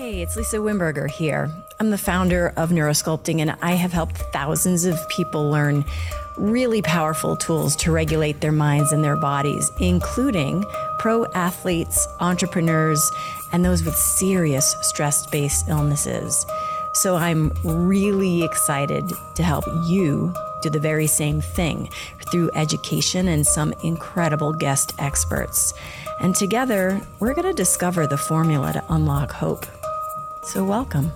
Hey, it's Lisa Wimberger here. I'm the founder of Neurosculpting, and I have helped thousands of people learn really powerful tools to regulate their minds and their bodies, including pro athletes, entrepreneurs, and those with serious stress based illnesses. So I'm really excited to help you do the very same thing through education and some incredible guest experts. And together, we're going to discover the formula to unlock hope. So, welcome.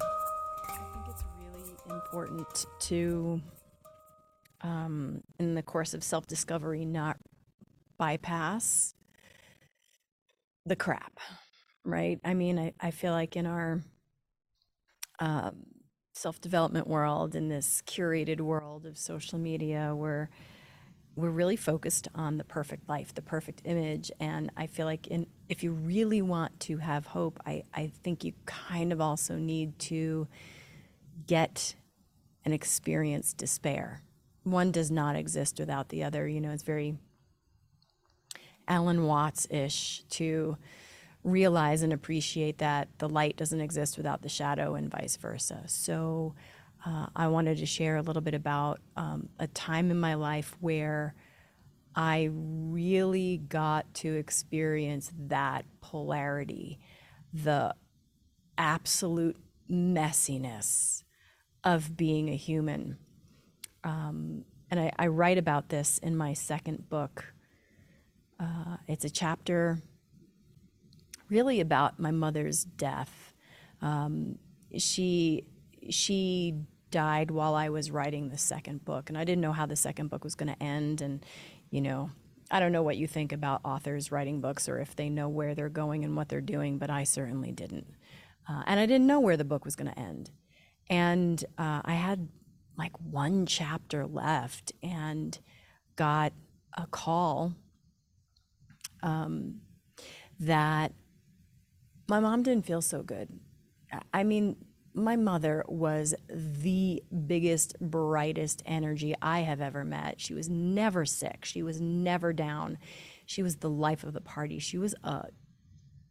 I think it's really important to, um, in the course of self discovery, not bypass the crap, right? I mean, I, I feel like in our um, self development world, in this curated world of social media, we're we're really focused on the perfect life, the perfect image. And I feel like in, if you really want to have hope, I, I think you kind of also need to get and experience despair. One does not exist without the other. You know, it's very Alan Watts ish to realize and appreciate that the light doesn't exist without the shadow and vice versa. So, uh, I wanted to share a little bit about um, a time in my life where I really got to experience that polarity, the absolute messiness of being a human. Um, and I, I, write about this in my second book. Uh, it's a chapter really about my mother's death. Um, she she died while I was writing the second book, and I didn't know how the second book was going to end. And, you know, I don't know what you think about authors writing books or if they know where they're going and what they're doing, but I certainly didn't. Uh, and I didn't know where the book was going to end. And uh, I had like one chapter left and got a call um, that my mom didn't feel so good. I mean, my mother was the biggest, brightest energy I have ever met. She was never sick. She was never down. She was the life of the party. She was a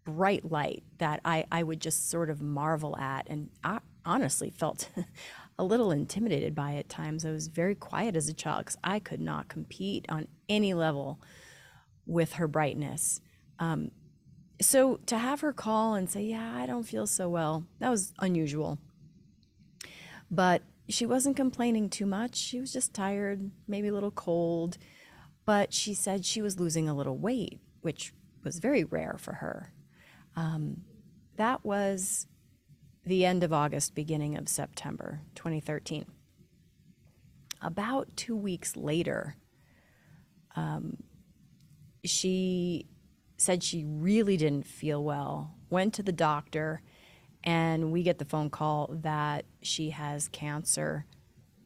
bright light that I, I would just sort of marvel at. And I honestly felt a little intimidated by at times. I was very quiet as a child because I could not compete on any level with her brightness. Um, so to have her call and say, Yeah, I don't feel so well, that was unusual. But she wasn't complaining too much. She was just tired, maybe a little cold. But she said she was losing a little weight, which was very rare for her. Um, that was the end of August, beginning of September 2013. About two weeks later, um, she said she really didn't feel well, went to the doctor, and we get the phone call that she has cancer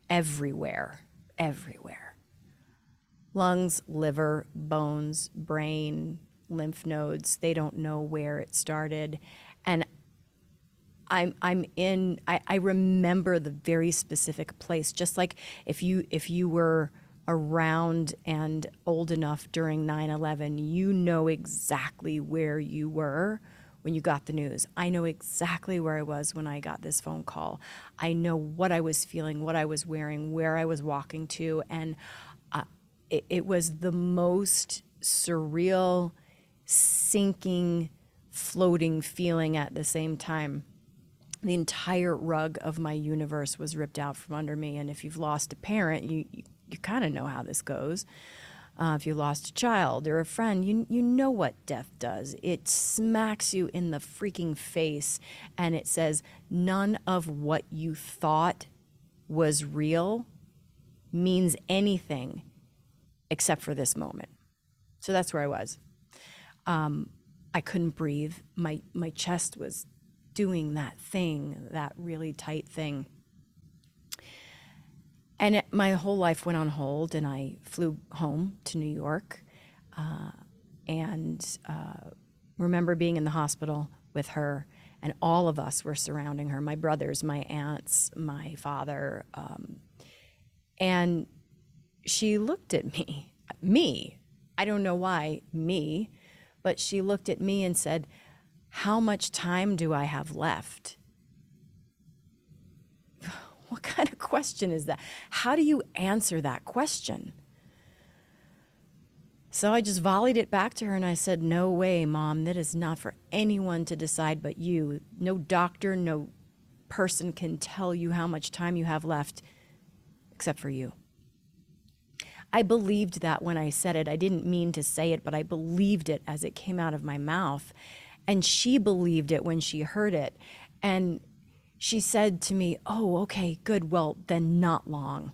everywhere, everywhere lungs, liver, bones, brain, lymph nodes. They don't know where it started. And I'm I'm in I, I remember the very specific place. Just like if you if you were around and old enough during 9 11, you know exactly where you were when you got the news. I know exactly where I was when I got this phone call. I know what I was feeling, what I was wearing, where I was walking to. And uh, it, it was the most surreal, sinking, floating feeling at the same time the entire rug of my universe was ripped out from under me. And if you've lost a parent, you, you you kind of know how this goes. Uh, if you lost a child or a friend, you you know what death does. It smacks you in the freaking face, and it says none of what you thought was real means anything except for this moment. So that's where I was. Um, I couldn't breathe. My my chest was doing that thing, that really tight thing and it, my whole life went on hold, and I flew home to New York, uh, and uh, remember being in the hospital with her, and all of us were surrounding her—my brothers, my aunts, my father, um, and she looked at me, me. I don't know why me, but she looked at me and said, How much time do I have left? What kind of question is that? How do you answer that question? So I just volleyed it back to her and I said, No way, mom. That is not for anyone to decide but you. No doctor, no person can tell you how much time you have left except for you. I believed that when I said it. I didn't mean to say it, but I believed it as it came out of my mouth. And she believed it when she heard it. And she said to me, Oh, okay, good. Well, then not long.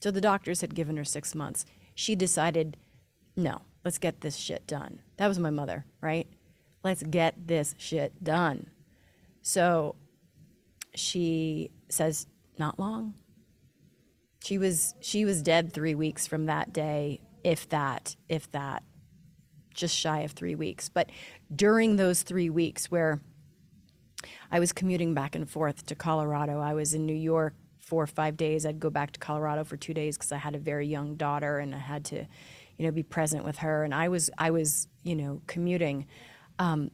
So the doctors had given her six months. She decided, No, let's get this shit done. That was my mother, right? Let's get this shit done. So she says, Not long she was she was dead three weeks from that day if that if that just shy of three weeks but during those three weeks where i was commuting back and forth to colorado. I was in new york four or five days. I'd go back to colorado for two days because i had a very young daughter and i had to you know be present with her. And i was i was you know commuting. Um,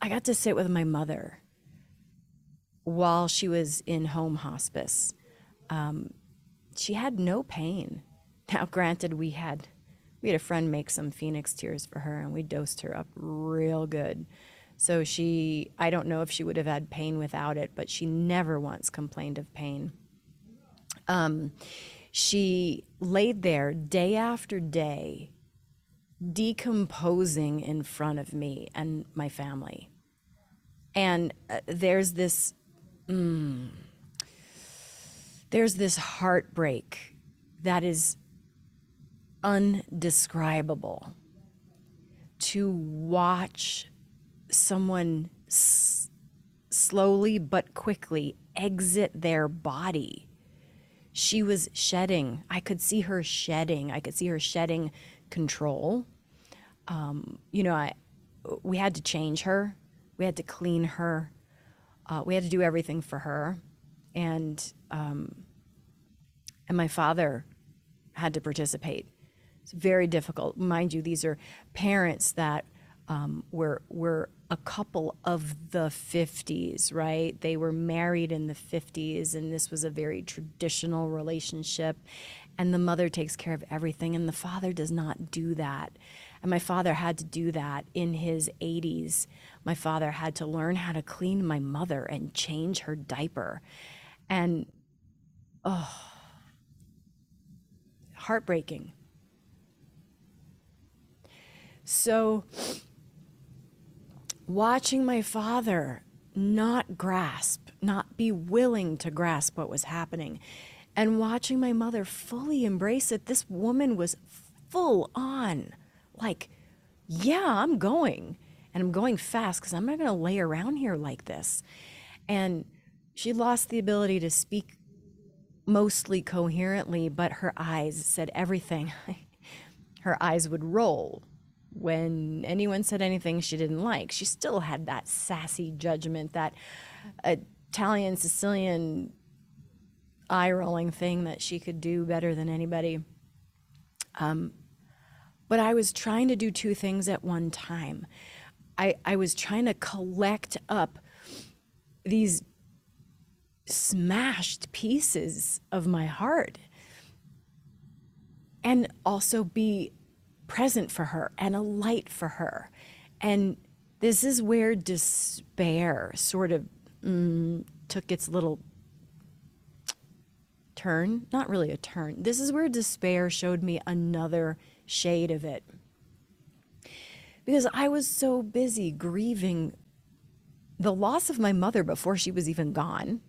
i got to sit with my mother while she was in home hospice. Um, she had no pain. Now, granted, we had we had a friend make some phoenix tears for her, and we dosed her up real good. So she, I don't know if she would have had pain without it, but she never once complained of pain. Um, she laid there day after day, decomposing in front of me and my family. And uh, there's this. Mm, there's this heartbreak that is undescribable to watch someone s- slowly but quickly exit their body. She was shedding. I could see her shedding. I could see her shedding control. Um, you know, I we had to change her. We had to clean her. Uh, we had to do everything for her and um, and my father had to participate. It's very difficult, mind you. These are parents that um, were were a couple of the 50s, right? They were married in the 50s, and this was a very traditional relationship. And the mother takes care of everything, and the father does not do that. And my father had to do that in his 80s. My father had to learn how to clean my mother and change her diaper and oh, heartbreaking. So, watching my father not grasp, not be willing to grasp what was happening, and watching my mother fully embrace it, this woman was full on like, yeah, I'm going. And I'm going fast because I'm not going to lay around here like this. And she lost the ability to speak mostly coherently, but her eyes said everything. her eyes would roll when anyone said anything she didn't like. She still had that sassy judgment, that Italian, Sicilian eye rolling thing that she could do better than anybody. Um, but I was trying to do two things at one time. I, I was trying to collect up these smashed pieces of my heart and also be present for her and a light for her. And this is where despair sort of mm, took its little turn. Not really a turn. This is where despair showed me another shade of it. Because I was so busy grieving the loss of my mother before she was even gone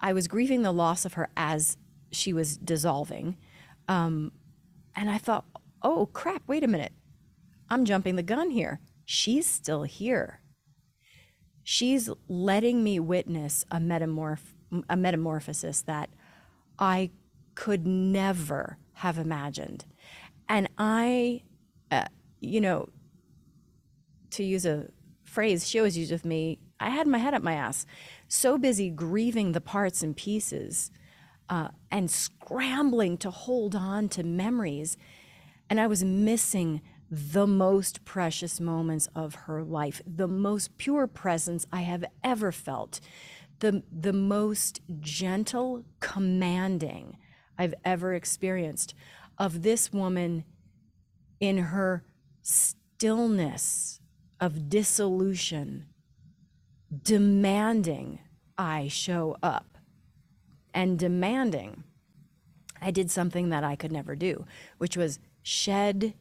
I was grieving the loss of her as she was dissolving. Um, and I thought, oh crap, wait a minute. I'm jumping the gun here. She's still here. She's letting me witness a, metamorph- a metamorphosis that I could never have imagined. And I, uh, you know, to use a phrase she always used with me, I had my head up my ass so busy grieving the parts and pieces uh, and scrambling to hold on to memories. And I was missing the most precious moments of her life, the most pure presence I have ever felt, the, the most gentle, commanding I've ever experienced of this woman in her stillness of dissolution, demanding I show up. And demanding I did something that I could never do, which was shed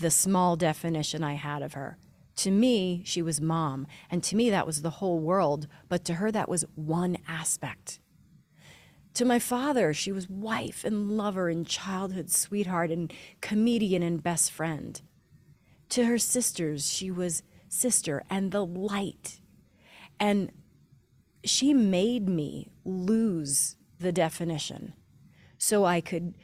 the small definition I had of her. To me, she was mom, and to me, that was the whole world, but to her, that was one aspect. To my father, she was wife and lover and childhood sweetheart and comedian and best friend. To her sisters, she was sister and the light. And she made me lose the definition so I could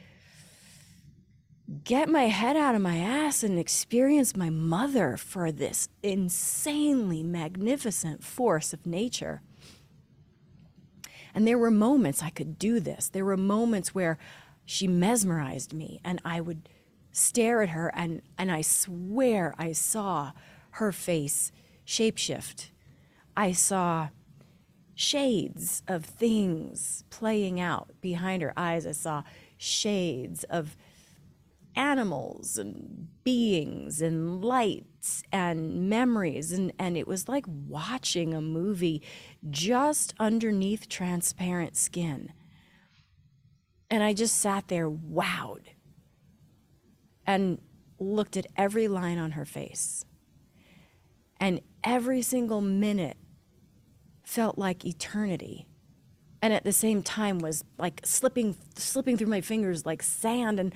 get my head out of my ass and experience my mother for this insanely magnificent force of nature. And there were moments I could do this. There were moments where she mesmerized me and I would stare at her and, and I swear I saw her face shapeshift. I saw shades of things playing out behind her eyes. I saw shades of animals and beings and lights and memories. And, and it was like watching a movie just underneath transparent skin. And i just sat there wowed and looked at every line on her face. And every single minute felt like eternity. And at the same time was like slipping slipping through my fingers like sand. And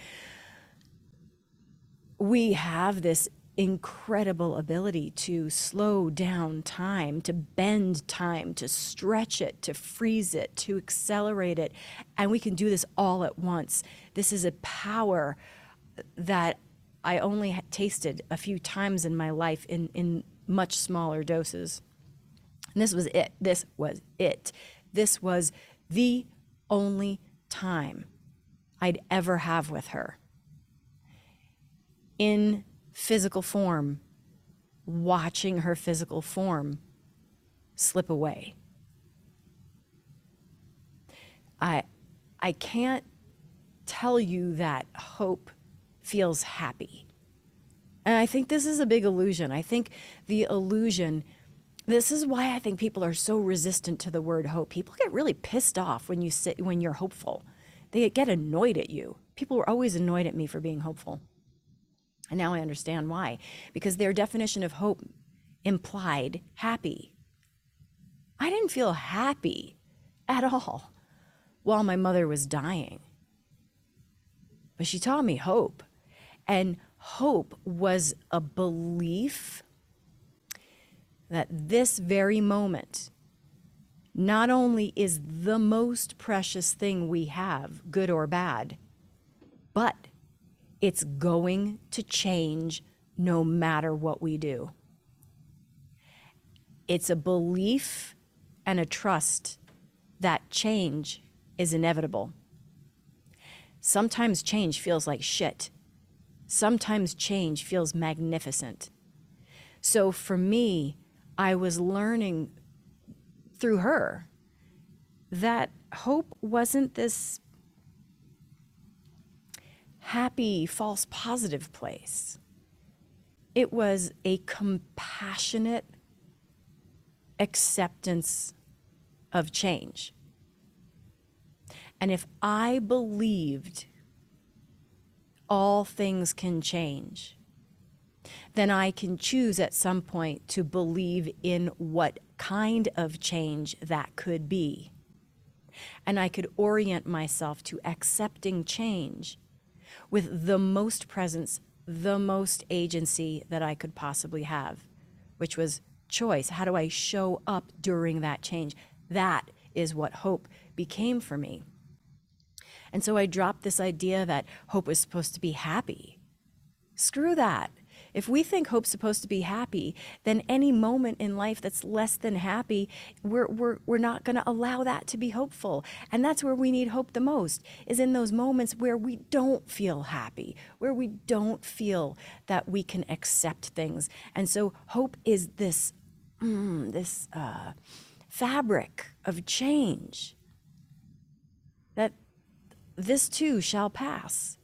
we have this incredible ability to slow down time, to bend time, to stretch it, to freeze it, to accelerate it. And we can do this all at once. This is a power that I only tasted a few times in my life in, in much smaller doses. And this was it. This was it. This was the only time I'd ever have with her in physical form, watching her physical form slip away. I, I can't tell you that hope feels happy. And I think this is a big illusion. I think the illusion, this is why I think people are so resistant to the word hope. People get really pissed off when you sit when you're hopeful. They get annoyed at you. People were always annoyed at me for being hopeful. And now I understand why. Because their definition of hope implied happy. I didn't feel happy at all while my mother was dying. But she taught me hope. And hope was a belief that this very moment not only is the most precious thing we have, good or bad, but it's going to change no matter what we do. It's a belief and a trust that change is inevitable. Sometimes change feels like shit. Sometimes change feels magnificent. So for me, I was learning through her that hope wasn't this happy, false positive place. It was a compassionate acceptance of change. And if I believed all things can change, then I can choose at some point to believe in what kind of change that could be. And I could orient myself to accepting change with the most presence, the most agency that I could possibly have, which was choice. How do I show up during that change? That is what hope became for me. And so I dropped this idea that hope was supposed to be happy. Screw that. If we think hope's supposed to be happy, then any moment in life that's less than happy, we're, we're, we're not going to allow that to be hopeful. And that's where we need hope the most, is in those moments where we don't feel happy, where we don't feel that we can accept things. And so hope is this, mm, this uh, fabric of change that this too shall pass.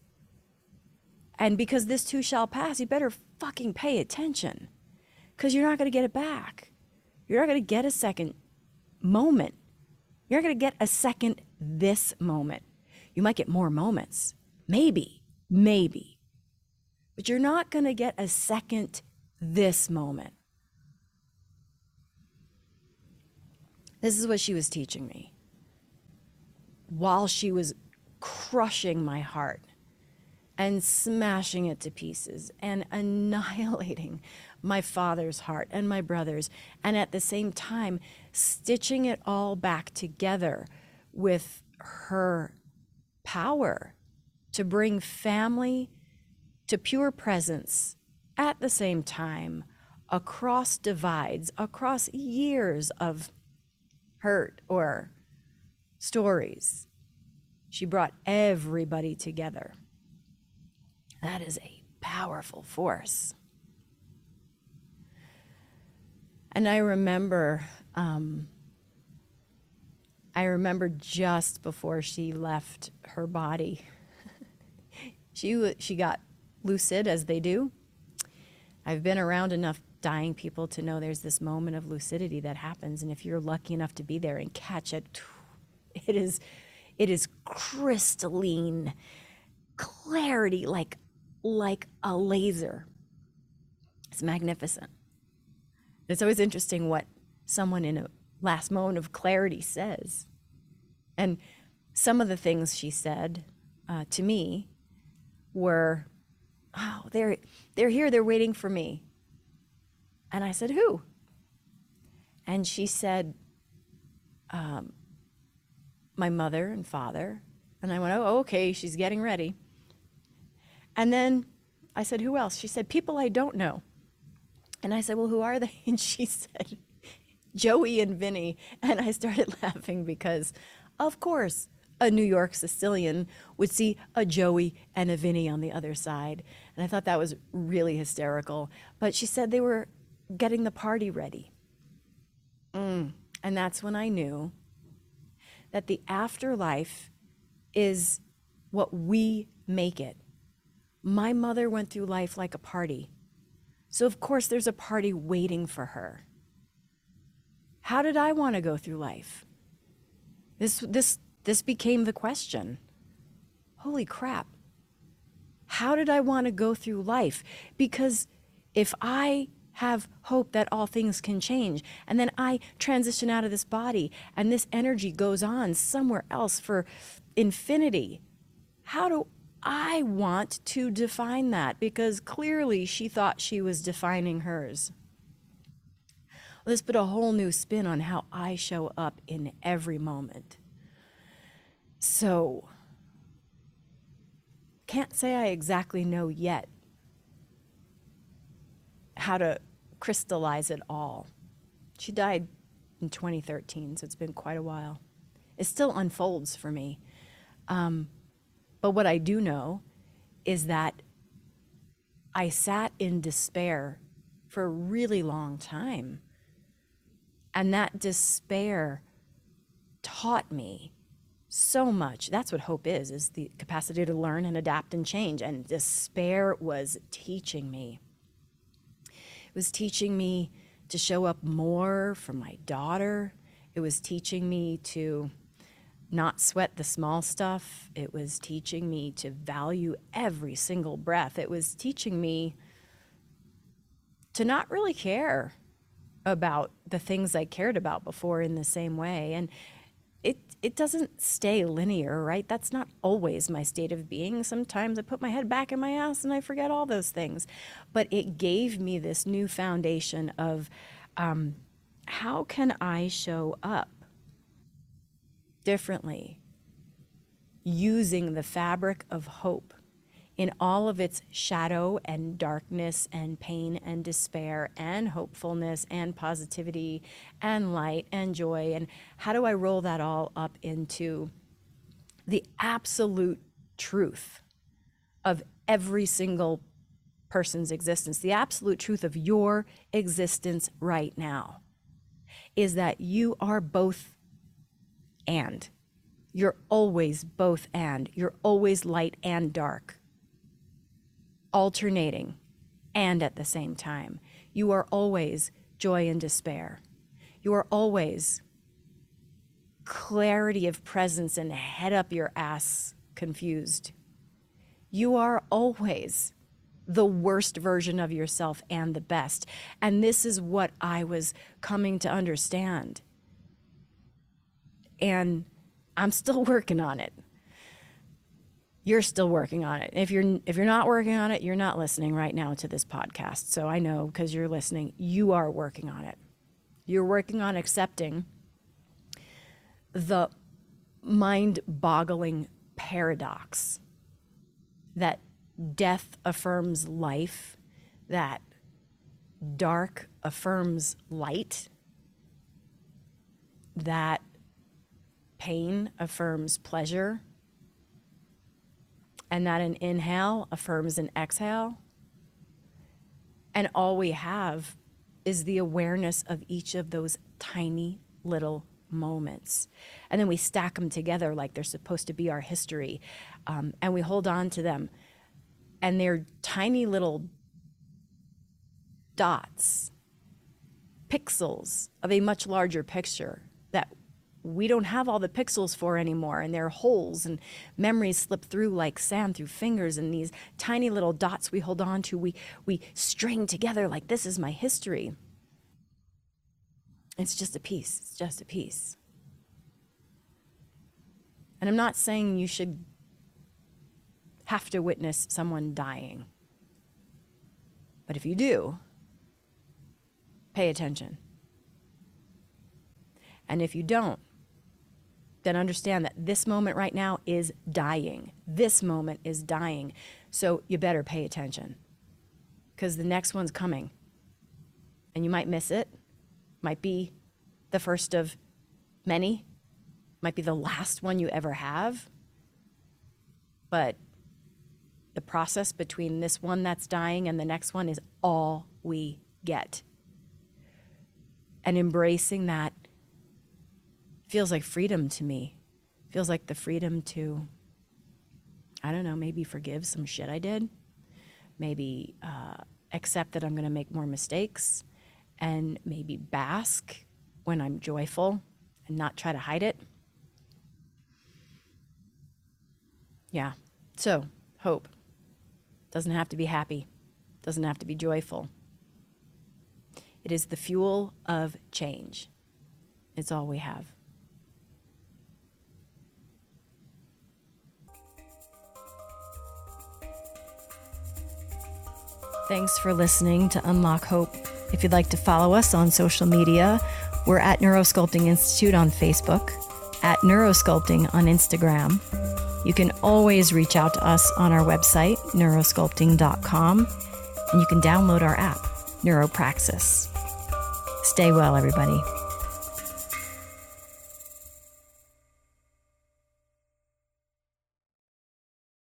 And because this too shall pass, you better fucking pay attention because you're not going to get it back. You're not going to get a second moment. You're not going to get a second this moment. You might get more moments. Maybe, maybe. But you're not going to get a second this moment. This is what she was teaching me while she was crushing my heart and smashing it to pieces and annihilating my father's heart and my brother's, and at the same time, stitching it all back together with her power to bring family to pure presence at the same time across divides, across years of hurt or stories. She brought everybody together. That is a powerful force. And I remember, um, I remember just before she left her body, she she got lucid as they do. I've been around enough dying people to know there's this moment of lucidity that happens, and if you're lucky enough to be there and catch it, it is, it is crystalline clarity, like like a laser. It's magnificent. It's always interesting what someone in a last moment of clarity says. And some of the things she said uh, to me were, "Oh, they're they're here. They're waiting for me." And I said, "Who?" And she said, um, "My mother and father." And I went, "Oh, okay. She's getting ready." And then I said, Who else? She said, People I don't know. And I said, Well, who are they? And she said, Joey and Vinny. And I started laughing because, of course, a New York Sicilian would see a Joey and a Vinny on the other side. And I thought that was really hysterical. But she said they were getting the party ready. Mm. And that's when I knew that the afterlife is what we make it. My mother went through life like a party. So, of course, there's a party waiting for her. How did I want to go through life? This, this, this became the question. Holy crap. How did I want to go through life? Because if I have hope that all things can change, and then I transition out of this body, and this energy goes on somewhere else for infinity, how do I want to define that because clearly she thought she was defining hers. Let's put a whole new spin on how I show up in every moment. So, can't say I exactly know yet how to crystallize it all. She died in 2013, so it's been quite a while. It still unfolds for me. Um, but what I do know is that I sat in despair for a really long time. And that despair taught me so much. That's what hope is, is the capacity to learn and adapt and change. And despair was teaching me. It was teaching me to show up more for my daughter. It was teaching me to not sweat the small stuff. It was teaching me to value every single breath. It was teaching me to not really care about the things I cared about before in the same way. And it it doesn't stay linear, right? That's not always my state of being. Sometimes I put my head back in my ass and I forget all those things. But it gave me this new foundation of um, how can I show up differently using the fabric of hope in all of its shadow and darkness and pain and despair and hopefulness and positivity and light and joy. And how do I roll that all up into the absolute truth of every single person's existence? The absolute truth of your existence right now is that you are both and. You're always both and. You're always light and dark alternating and at the same time. You are always joy and despair. You are always clarity of presence and head up your ass confused. You are always the worst version of yourself and the best. And this is what I was coming to understand. And I'm still working on it you're still working on it. If you're if you're not working on it, you're not listening right now to this podcast. So I know because you're listening, you are working on it. You're working on accepting the mind-boggling paradox that death affirms life, that dark affirms light, that pain affirms pleasure and that an inhale affirms an exhale. And all we have is the awareness of each of those tiny little moments. And then we stack them together like they're supposed to be our history. Um, and we hold on to them. And they're tiny little dots, pixels of a much larger picture that we don't have all the pixels for anymore and there are holes and memories slip through like sand through fingers and these tiny little dots we hold on to we we string together like this is my history. It's just a piece it's just a piece. And i'm not saying you should have to witness someone dying. But if you do pay attention. And if you don't then understand that this moment right now is dying. This moment is dying. So you better pay attention because the next one's coming. And you might miss it, might be the first of many, might be the last one you ever have. But the process between this one that's dying and the next one is all we get. And embracing that feels like freedom to me. Feels like the freedom to, I don't know, maybe forgive some shit I did, maybe uh, accept that I'm going to make more mistakes, and maybe bask when I'm joyful and not try to hide it. Yeah. So, hope doesn't have to be happy, doesn't have to be joyful. It is the fuel of change. It's all we have. Thanks for listening to Unlock Hope. If you'd like to follow us on social media, we're at Neurosculpting Institute on Facebook, at Neurosculpting on Instagram. You can always reach out to us on our website, neurosculpting.com, and you can download our app, Neuropraxis. Stay well, everybody.